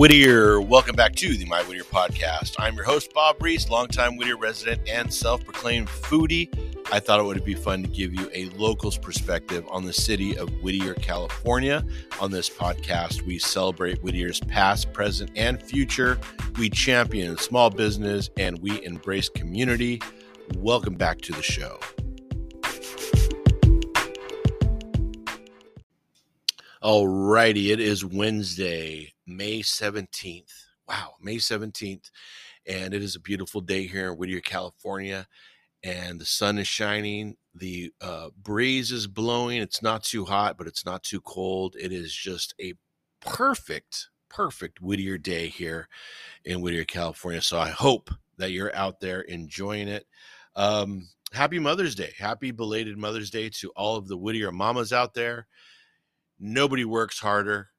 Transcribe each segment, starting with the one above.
Whittier. Welcome back to the My Whittier podcast. I'm your host, Bob Reese, longtime Whittier resident and self proclaimed foodie. I thought it would be fun to give you a local's perspective on the city of Whittier, California. On this podcast, we celebrate Whittier's past, present, and future. We champion small business and we embrace community. Welcome back to the show. All righty, it is Wednesday, May 17th. Wow, May 17th. And it is a beautiful day here in Whittier, California. And the sun is shining. The uh, breeze is blowing. It's not too hot, but it's not too cold. It is just a perfect, perfect Whittier day here in Whittier, California. So I hope that you're out there enjoying it. Um, happy Mother's Day. Happy belated Mother's Day to all of the Whittier mamas out there. Nobody works harder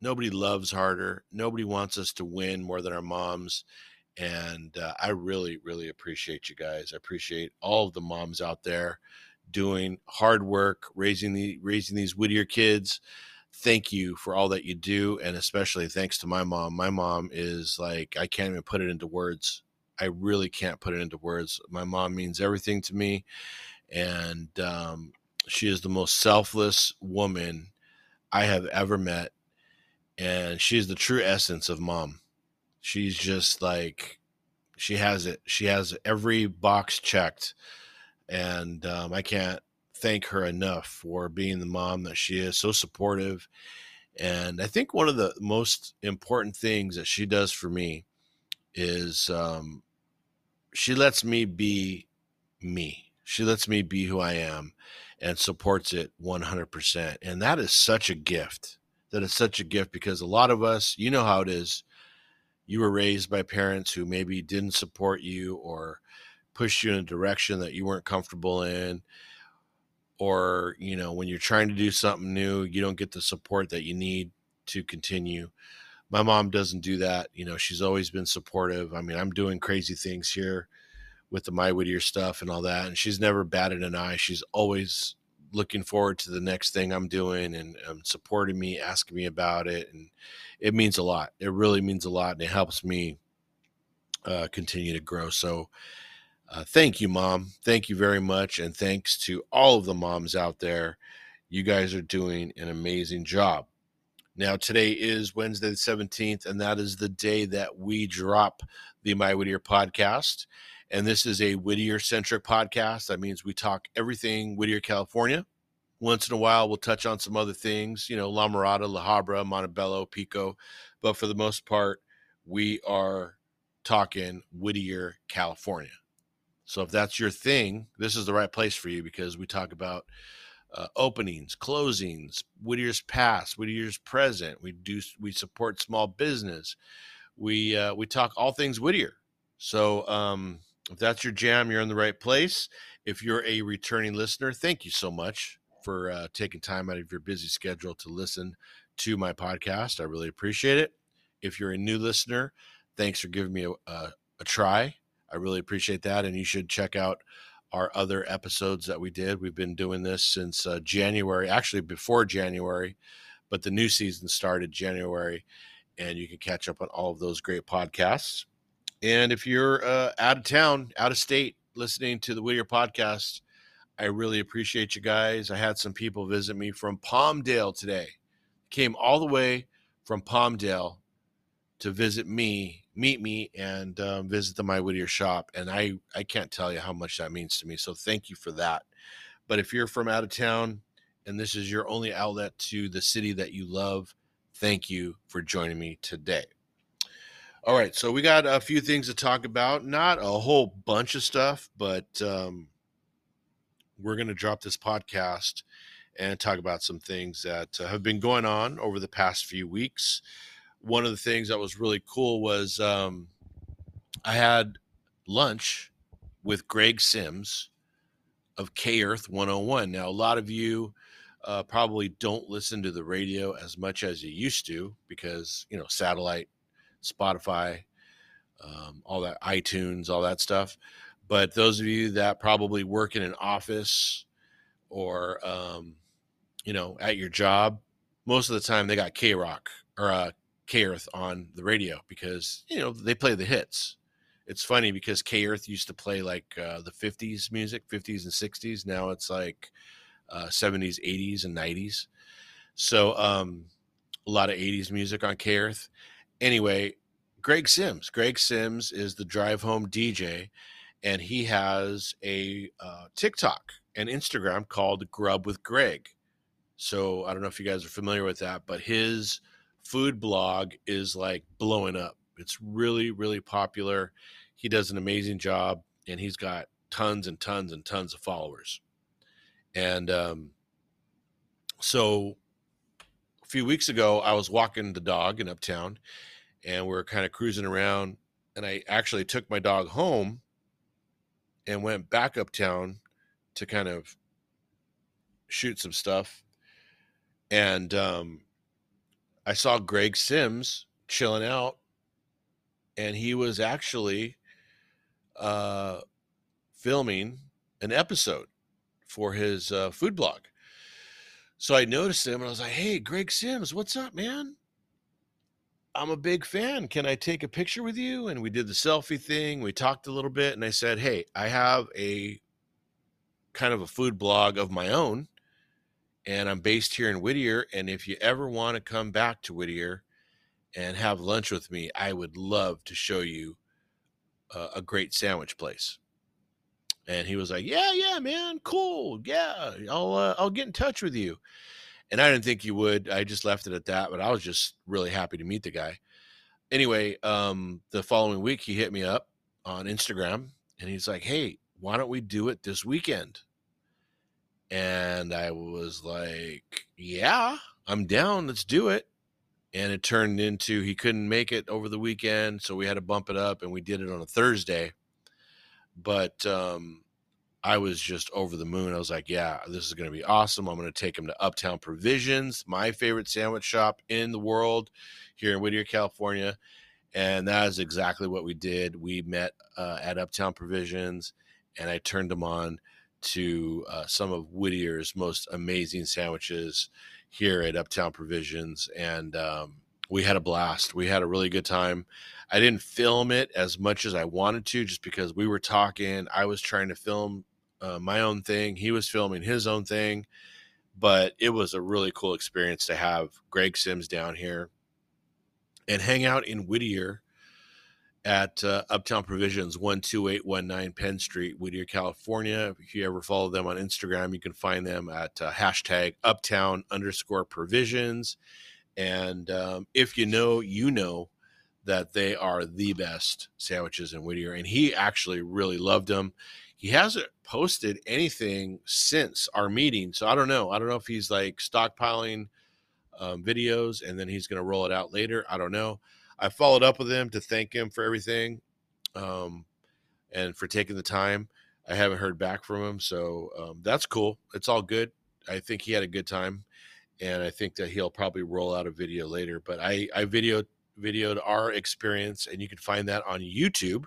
nobody loves harder. Nobody wants us to win more than our moms. And uh, I really, really appreciate you guys. I appreciate all of the moms out there doing hard work, raising the raising these Whittier kids. Thank you for all that you do, and especially thanks to my mom. My mom is like I can't even put it into words. I really can't put it into words. My mom means everything to me, and um, she is the most selfless woman I have ever met and she's the true essence of mom. She's just like she has it. She has every box checked, and um, I can't thank her enough for being the mom that she is. So supportive, and I think one of the most important things that she does for me is um, she lets me be me. She lets me be who I am and supports it 100%. And that is such a gift that it's such a gift because a lot of us, you know how it is. You were raised by parents who maybe didn't support you or pushed you in a direction that you weren't comfortable in. Or, you know, when you're trying to do something new, you don't get the support that you need to continue. My mom doesn't do that. You know, she's always been supportive. I mean, I'm doing crazy things here with the My Whittier stuff and all that. And she's never batted an eye. She's always looking forward to the next thing I'm doing and um, supporting me, asking me about it. And it means a lot. It really means a lot. And it helps me uh, continue to grow. So uh, thank you, mom. Thank you very much. And thanks to all of the moms out there. You guys are doing an amazing job. Now, today is Wednesday the 17th, and that is the day that we drop the My Whittier podcast. And this is a Whittier centric podcast. That means we talk everything Whittier, California. Once in a while, we'll touch on some other things, you know, La Mirada, La Habra, Montebello, Pico. But for the most part, we are talking Whittier, California. So if that's your thing, this is the right place for you because we talk about uh, openings, closings, Whittier's past, Whittier's present. We do we support small business. We uh, we talk all things Whittier. So um, if that's your jam, you're in the right place. If you're a returning listener, thank you so much for uh, taking time out of your busy schedule to listen to my podcast. I really appreciate it. If you're a new listener, thanks for giving me a, a, a try. I really appreciate that. And you should check out our other episodes that we did. We've been doing this since uh, January, actually before January, but the new season started January, and you can catch up on all of those great podcasts. And if you're uh, out of town, out of state, listening to the Whittier podcast, I really appreciate you guys. I had some people visit me from Palmdale today. Came all the way from Palmdale to visit me, meet me, and um, visit the My Whittier shop. And I, I can't tell you how much that means to me. So thank you for that. But if you're from out of town and this is your only outlet to the city that you love, thank you for joining me today. All right, so we got a few things to talk about. Not a whole bunch of stuff, but um, we're going to drop this podcast and talk about some things that have been going on over the past few weeks. One of the things that was really cool was um, I had lunch with Greg Simms of K Earth 101. Now, a lot of you uh, probably don't listen to the radio as much as you used to because, you know, satellite Spotify, um, all that iTunes, all that stuff. But those of you that probably work in an office or, um, you know, at your job, most of the time they got K Rock or uh, K Earth on the radio because you know they play the hits. It's funny because K Earth used to play like uh, the '50s music, '50s and '60s. Now it's like uh, '70s, '80s, and '90s. So um, a lot of '80s music on K Earth. Anyway, Greg Simms. Greg Simms is the drive home DJ, and he has a uh, TikTok and Instagram called Grub with Greg. So I don't know if you guys are familiar with that, but his food blog is like blowing up. It's really, really popular. He does an amazing job, and he's got tons and tons and tons of followers. And um, so few weeks ago, I was walking the dog in Uptown, and we are kind of cruising around. And I actually took my dog home and went back uptown to kind of shoot some stuff. And um, I saw Greg Simms chilling out, and he was actually uh, filming an episode for his uh, food blog. So I noticed him and I was like, hey, Greg Simms, what's up, man? I'm a big fan. Can I take a picture with you? And we did the selfie thing. We talked a little bit, and I said, Hey, I have a kind of a food blog of my own, and I'm based here in Whittier. And if you ever want to come back to Whittier and have lunch with me, I would love to show you a, a great sandwich place. And he was like, "Yeah, yeah, man, cool. Yeah, I'll uh, I'll get in touch with you." and I didn't think he would. I just left it at that, but I was just really happy to meet the guy. Anyway, um, the following week he hit me up on Instagram and he's like, "Hey, why don't we do it this weekend?" And I was like, "Yeah, I'm down. Let's do it." And it turned into he couldn't make it over the weekend, so we had to bump it up and we did it on a Thursday. But um, I was just over the moon. I was like, yeah, this is going to be awesome. I'm going to take him to Uptown Provisions, my favorite sandwich shop in the world here in Whittier, California. And that is exactly what we did. We met uh, at Uptown Provisions, and I turned him on to uh, some of Whittier's most amazing sandwiches here at Uptown Provisions. And um, we had a blast. We had a really good time. I didn't film it as much as I wanted to just because we were talking. I was trying to film uh, my own thing. He was filming his own thing, but it was a really cool experience to have Greg Simms down here and hang out in Whittier at uh, Uptown Provisions, 12819 Penn Street, Whittier, California. If you ever follow them on Instagram, you can find them at uh, hashtag uptown underscore provisions. And um, if you know, you know that they are the best sandwiches in Whittier. And he actually really loved them. He hasn't posted anything since our meeting. So I don't know. I don't know if he's like stockpiling um, videos and then he's going to roll it out later. I don't know. I followed up with him to thank him for everything um, and for taking the time. I haven't heard back from him. So um, that's cool. It's all good. I think he had a good time. And I think that he'll probably roll out a video later. But I, I videoed videoed our experience, and you can find that on YouTube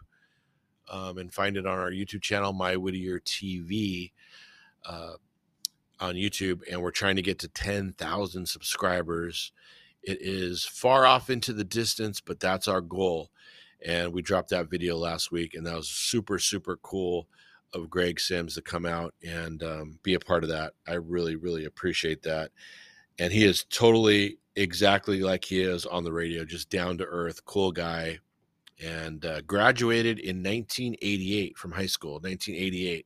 um, and find it on our YouTube channel, My Whittier TV, uh, on YouTube. And we're trying to get to 10,000 subscribers. It is far off into the distance, but that's our goal. And we dropped that video last week, and that was super, super cool of Greg Simms to come out and um, be a part of that. I really, really appreciate that. And he is totally exactly like he is on the radio, just down to earth, cool guy, and uh, graduated in 1988 from high school, 1988.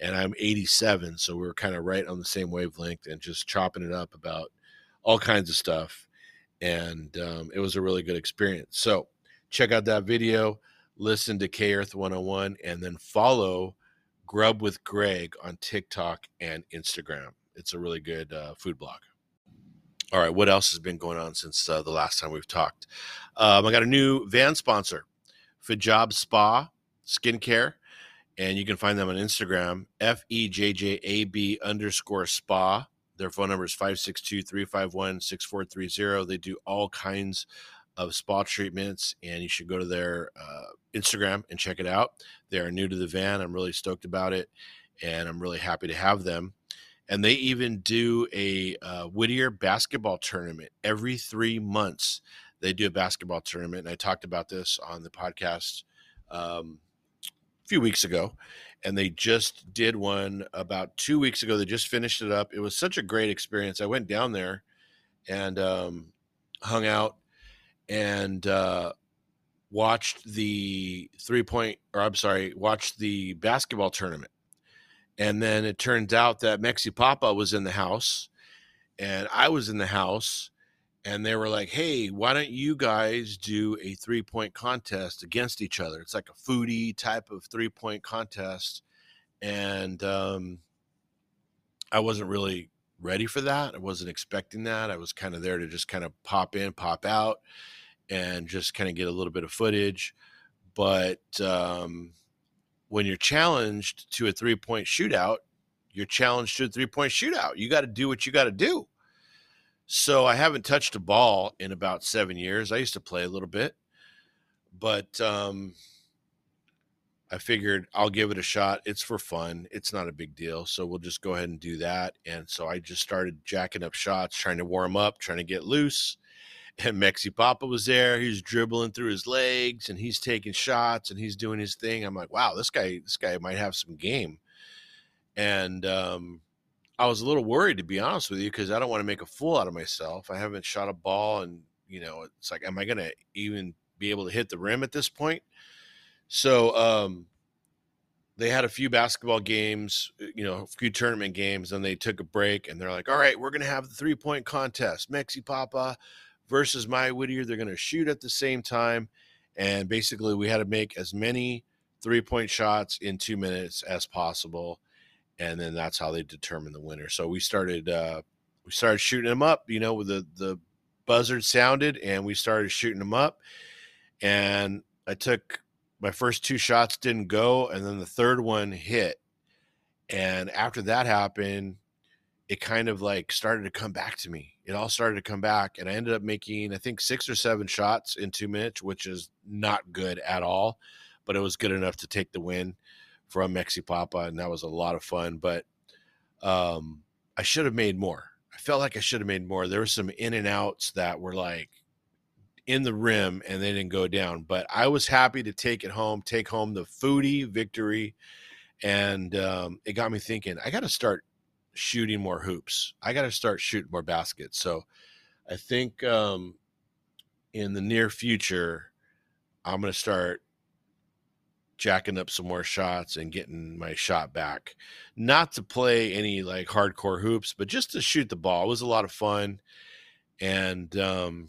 And I'm 87, so we are kind of right on the same wavelength and just chopping it up about all kinds of stuff. And um, it was a really good experience. So check out that video, listen to K Earth 101, and then follow Grub with Greg on TikTok and Instagram. It's a really good uh, food blog. All right, what else has been going on since uh, the last time we've talked? Um, I got a new van sponsor, Fejjab Spa Skincare, and you can find them on Instagram, F E J J A B underscore spa. Their phone number is 562 351 6430. They do all kinds of spa treatments, and you should go to their uh, Instagram and check it out. They are new to the van. I'm really stoked about it, and I'm really happy to have them and they even do a uh, Whittier basketball tournament every three months. they do a basketball tournament, and I talked about this on the podcast um, a few weeks ago. And they just did one about two weeks ago. They just finished it up. It was such a great experience. I went down there and um, hung out and uh, watched the three point, or I'm sorry, watched the basketball tournament. And then it turned out that Mexi Papa was in the house and I was in the house and they were like, "Hey, why don't you guys do a three point contest against each other? It's like a foodie type of three point contest." And um, I wasn't really ready for that. I wasn't expecting that. I was kind of there to just kind of pop in, pop out, and just kind of get a little bit of footage. But um, when you're challenged to a three point shootout, you're challenged to a three point shootout. You got to do what you got to do. So I haven't touched a ball in about seven years. I used to play a little bit, but um, I figured I'll give it a shot. It's for fun. It's not a big deal. So we'll just go ahead and do that. And so I just started jacking up shots, trying to warm up, trying to get loose. And Mexi Papa was there. He was dribbling through his legs and he's taking shots and he's doing his thing. I'm like, wow, this guy, this guy might have some game. And um, I was a little worried to be honest with you because I don't want to make a fool out of myself. I haven't shot a ball, and you know, it's like, am I going to even be able to hit the rim at this point? So, um, they had a few basketball games, uh, you know, a few tournament games, and they took a break, and they're like, "All right, we're going to have the three point contest, Mexi Papa versus My Whittier. They're going to shoot at the same time, and basically, we had to make as many three point shots in two minutes as possible." and then that's how they determine the winner. So we started uh, we started shooting them up. You know, with the the buzzard sounded, and we started shooting them up. And I took my first two shots didn't go, and then the third one hit. And after that happened, it kind of like started to come back to me. It all started to come back, and I ended up making I think six or seven shots in two minutes, which is not good at all, but it was good enough to take the win from Mexi Papa, and that was a lot of fun. But um, I should have made more. I felt like I should have made more. There were some in and outs that were like in the rim and they didn't go down. But I was happy to take it home, take home the foodie victory. And um, it got me thinking, I got to start shooting more hoops. I got to start shooting more baskets. So I think um, in the near future, I'm going to start jacking up some more shots and getting my shot back. Not to play any like hardcore hoops, but just to shoot the ball. It was a lot of fun. And um,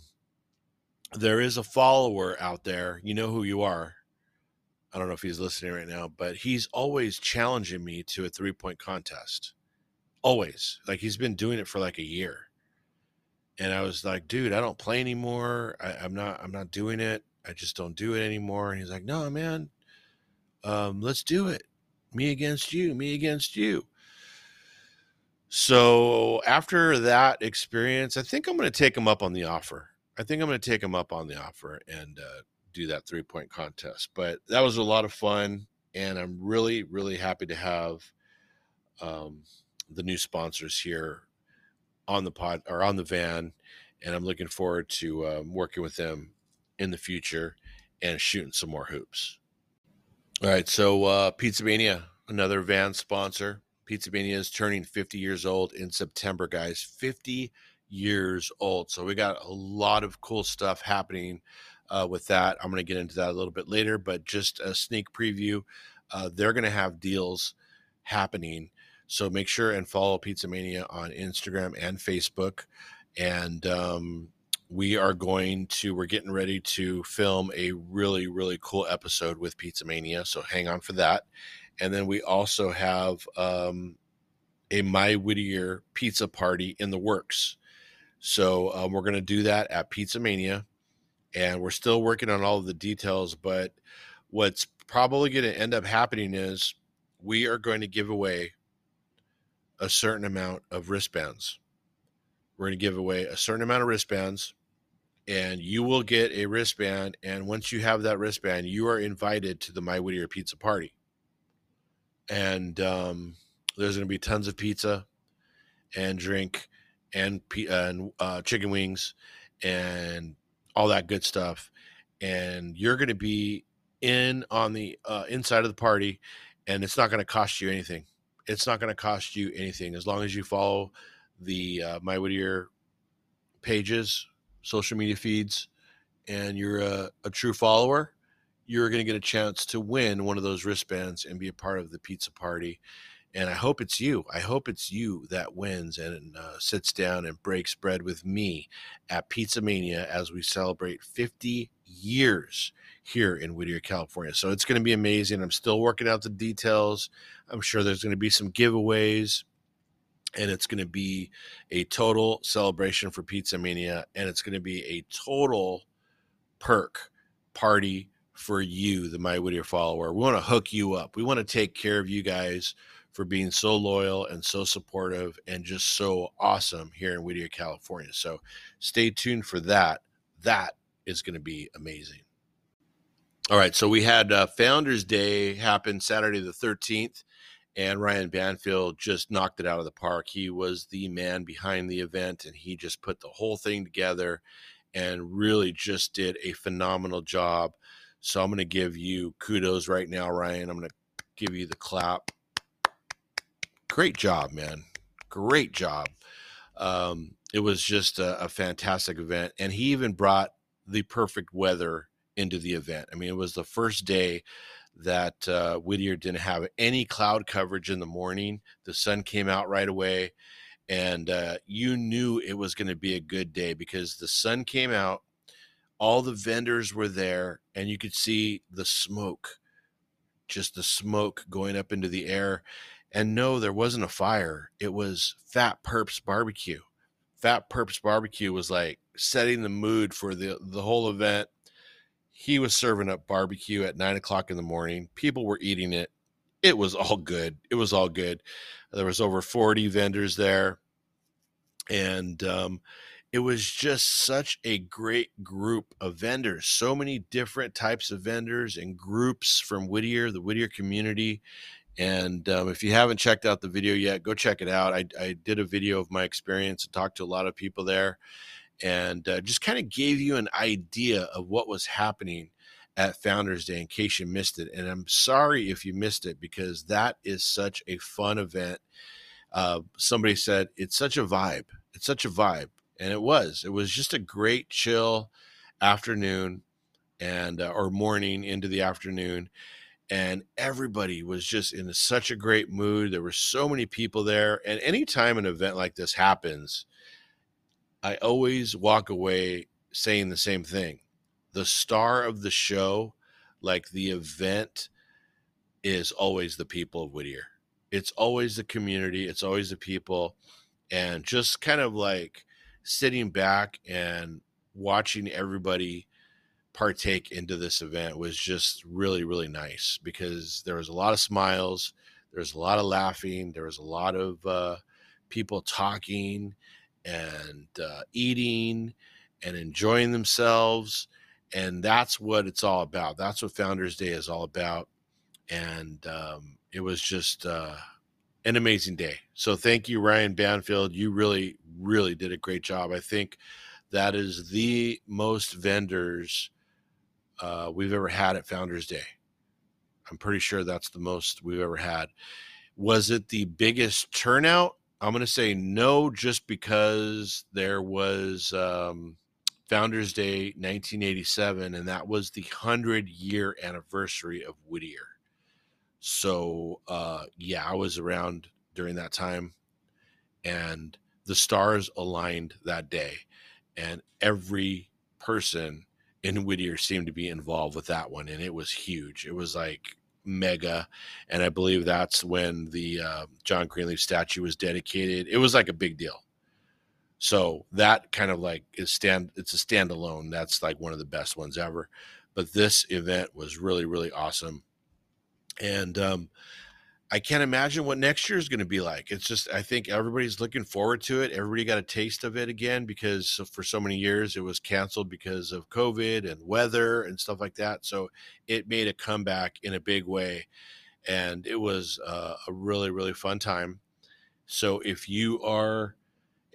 there is a follower out there. You know who you are. I don't know if he's listening right now, but he's always challenging me to a three point contest. Always. Like he's been doing it for like a year. And I was like, dude, I don't play anymore. I, I'm not I'm not doing it. I just don't do it anymore. And he's like, no, man, um, let's do it. Me against you, me against you. So after that experience, I think I'm going to take him up on the offer. I think I'm going to take him up on the offer and uh, do that three point contest. But that was a lot of fun, and I'm really, really happy to have um, the new sponsors here on the pod or on the van, and I'm looking forward to um, working with them in the future and shooting some more hoops. All right, so uh, Pizza another van sponsor. Pizza Mania is turning 50 years old in September, guys. 50 years old. So we got a lot of cool stuff happening uh, with that. I'm going to get into that a little bit later, but just a sneak preview. Uh, they're going to have deals happening. So make sure and follow Pizza Mania on Instagram and Facebook. And um, we are going to we're getting ready to film a really really cool episode with pizza mania so hang on for that and then we also have um, a my whittier pizza party in the works so um, we're going to do that at pizza mania and we're still working on all of the details but what's probably going to end up happening is we are going to give away a certain amount of wristbands we're going to give away a certain amount of wristbands and you will get a wristband. And once you have that wristband, you are invited to the My Whittier Pizza Party. And um, there's going to be tons of pizza and drink and and uh, chicken wings and all that good stuff. And you're going to be in on the uh, inside of the party, and it's not going to cost you anything. It's not going to cost you anything as long as you follow the uh, My Whittier pages, social media feeds, and you're a, a true follower. You're going to get a chance to win one of those wristbands and be a part of the pizza party and I hope it's you. I hope it's you that wins and uh, sits down and breaks bread with me at Pizza Mania as we celebrate 50 years here in Whittier, California. So it's going to be amazing. I'm still working out the details. I'm sure there's going to be some giveaways, and it's going to be a total celebration for Pizza Mania, and it's going to be a total perk party for you, the My Whittier follower. We want to hook you up. We want to take care of you guys for being so loyal and so supportive and just so awesome here in Whittier, California. So stay tuned for that. That is going to be amazing. All right, so we had uh, Founders Day happen Saturday the 13th, and Ryan Banfield just knocked it out of the park. He was the man behind the event, and he just put the whole thing together and really just did a phenomenal job. So I'm going to give you kudos right now, Ryan. I'm going to give you the clap great job, man. Great job. Um, it was just a, a, fantastic event. And he even brought the perfect weather into the event. I mean, it was the first day that uh, Whittier didn't have any cloud coverage in the morning. The sun came out right away. And uh, you knew it was going to be a good day because the sun came out, all the vendors were there, and you could see the smoke, just the smoke going up into the air and no, there wasn't a fire. It was Fat Perps Barbecue. Fat Perps Barbecue was like setting the mood for the the whole event. He was serving up barbecue at nine o'clock in the morning. People were eating it. It was all good. It was all good. There was over forty vendors there, and um, it was just such a great group of vendors. So many different types of vendors and groups from Whittier, the Whittier community and um, if you haven't checked out the video yet, go check it out. I, I did a video of my experience and talked to a lot of people there and uh, just kind of gave you an idea of what was happening at Founders Day in case you missed it. And I'm sorry if you missed it because that is such a fun event. Uh, somebody said it's such a vibe. It's such a vibe. And it was. It was just a great, chill afternoon and uh, or morning into the afternoon and everybody was just in such a great mood. There were so many people there, and anytime an event like this happens, I always walk away saying the same thing. The star of the show, like the event, is always the people of Whittier. It's always the community, it's always the people, and just kind of like sitting back and watching everybody partake into this event was just really really nice because there was a lot of smiles there was a lot of laughing there was a lot of uh, people talking and uh, eating and enjoying themselves and that's what it's all about that's what founders day is all about and um, it was just uh, an amazing day. So thank you ryan banfield you really really did a great job. I think that is the most vendors uh, we've ever had at Founders Day. I'm pretty sure that's the most we've ever had. Was it the biggest turnout? I'm going to say no, just because there was um, Founders Day 1987, and that was the 100 year anniversary of Whittier. So, uh, yeah, I was around during that time, and the stars aligned that day, and every person in Whittier seemed to be involved with that one, and it was huge. It was like mega, and I believe that's when the uh, John Greenleaf statue was dedicated. It was like a big deal. So that kind of like is stand. It's a standalone. That's like one of the best ones ever. But this event was really really awesome, and um, I can't imagine what next year is going to be like. It's just I think everybody's looking forward to it. Everybody got a taste of it again because for so many years it was canceled because of COVID and weather and stuff like that. So it made a comeback in a big way, and it was uh, a really really fun time. So if you are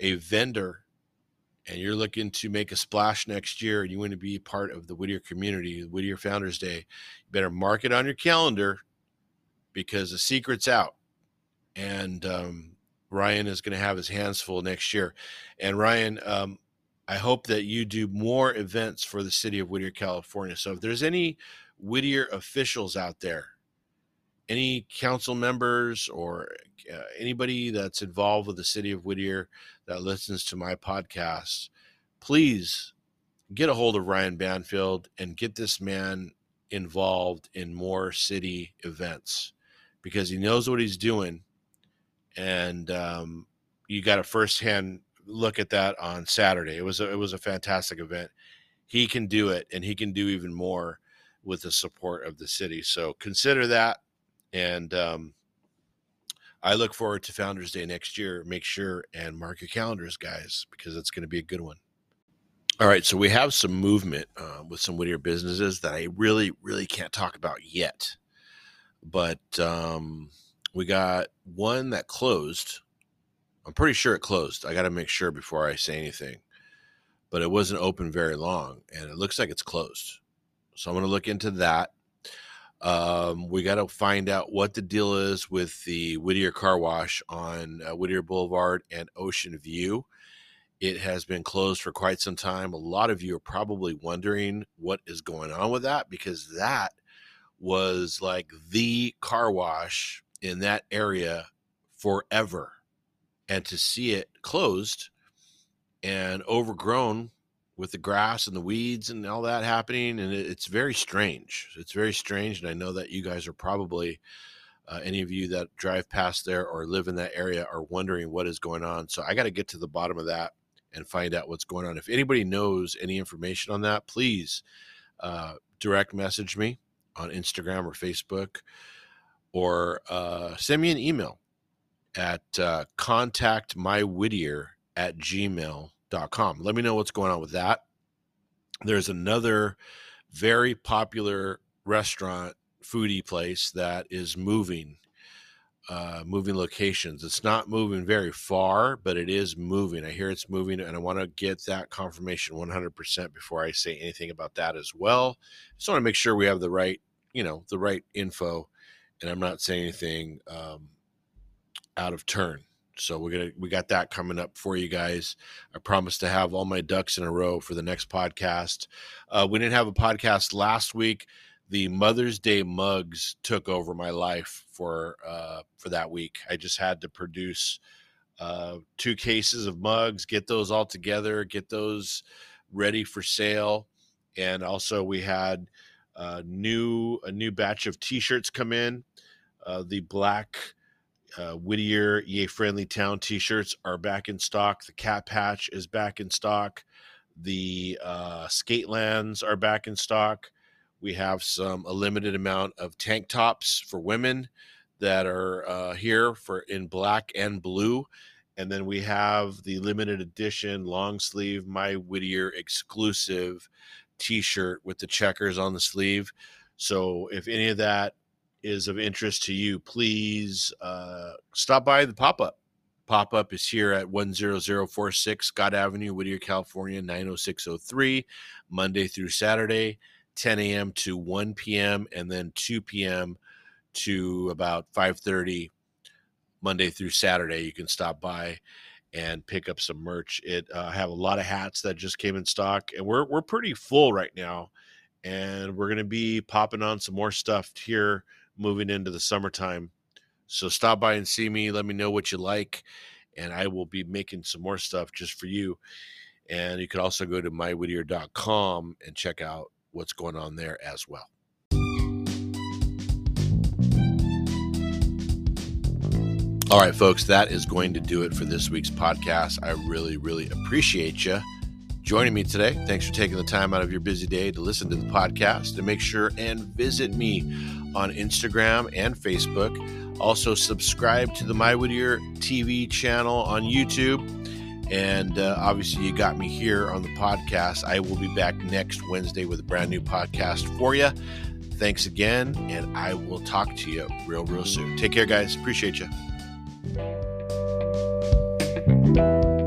a vendor and you're looking to make a splash next year and you want to be part of the Whittier community, Whittier Founders Day, you better mark it on your calendar because the secret's out. And um, Ryan is going to have his hands full next year. And Ryan, um, I hope that you do more events for the city of Whittier, California. So if there's any Whittier officials out there, any council members or uh, anybody that's involved with the city of Whittier that listens to my podcast, please get a hold of Ryan Banfield and get this man involved in more city events because he knows what he's doing. And um, you got a firsthand look at that on Saturday. It was a, it was a fantastic event. He can do it, and he can do even more with the support of the city. So consider that and um, I look forward to Founders Day next year. Make sure and mark your calendars, guys, because it's going to be a good one. All right, so we have some movement uh, with some Whittier businesses that I really, really can't talk about yet. But um, we got one that closed. I'm pretty sure it closed. I got to make sure before I say anything. But it wasn't open very long, and it looks like it's closed. So I'm going to look into that. Um, we got to find out what the deal is with the Whittier Car Wash on uh, Whittier Boulevard and Ocean View. It has been closed for quite some time. A lot of you are probably wondering what is going on with that because that was like the car wash in that area forever. And to see it closed and overgrown with the grass and the weeds and all that happening and it's very strange it's very strange and i know that you guys are probably uh, any of you that drive past there or live in that area are wondering what is going on so i got to get to the bottom of that and find out what's going on if anybody knows any information on that please uh, direct message me on instagram or facebook or uh, send me an email at uh, contactmywhittier at gmail com. Let me know what's going on with that. There's another very popular restaurant foodie place that is moving uh, moving locations. It's not moving very far, but it is moving. I hear it's moving, and I want to get that confirmation 100% before I say anything about that as well. Just want to make sure we have the right, you know, the right info, and I'm not saying anything um, out of turn. So we're gonna we got that coming up for you guys. I promise to have all my ducks in a row for the next podcast. Uh, we didn't have a podcast last week. The Mother's Day mugs took over my life for uh, for that week. I just had to produce uh, two cases of mugs, get those all together, get those ready for sale, and also we had uh, new a new batch of T-shirts come in. Uh, the black uh, Whittier Yay Friendly Town t-shirts are back in stock. The cat patch is back in stock. The uh, Skatelands are back in stock. We have some a limited amount of tank tops for women that are uh, here for in black and blue, and then we have the limited edition long sleeve My Whittier exclusive T-shirt with the checkers on the sleeve. So if any of that is of interest to you, please uh, stop by the pop up. Pop up is here at 10046 Scott Avenue, Whittier, California, 90603, Monday through Saturday, 10 a.m. to 1 p.m., and then 2 p.m. to about 5:30 Monday through Saturday. You can stop by and pick up some merch. It uh, have a lot of hats that just came in stock, and we're we're pretty full right now, and we're gonna be popping on some more stuff here moving into the summertime. So stop by and see me. Let me know what you like, and I will be making some more stuff just for you. And you can also go to mywhittier.com and check out what's going on there as well. All right, folks, that is going to do it for this week's podcast. I really, really appreciate you joining me today. Thanks for taking the time out of your busy day to listen to the podcast and make sure and visit me on Instagram and Facebook. Also, subscribe to the My Whittier TV channel on YouTube. And uh, obviously, you got me here on the podcast. I will be back next Wednesday with a brand new podcast for you. Thanks again, and I will talk to you real, real soon. Take care, guys. Appreciate you. thank you.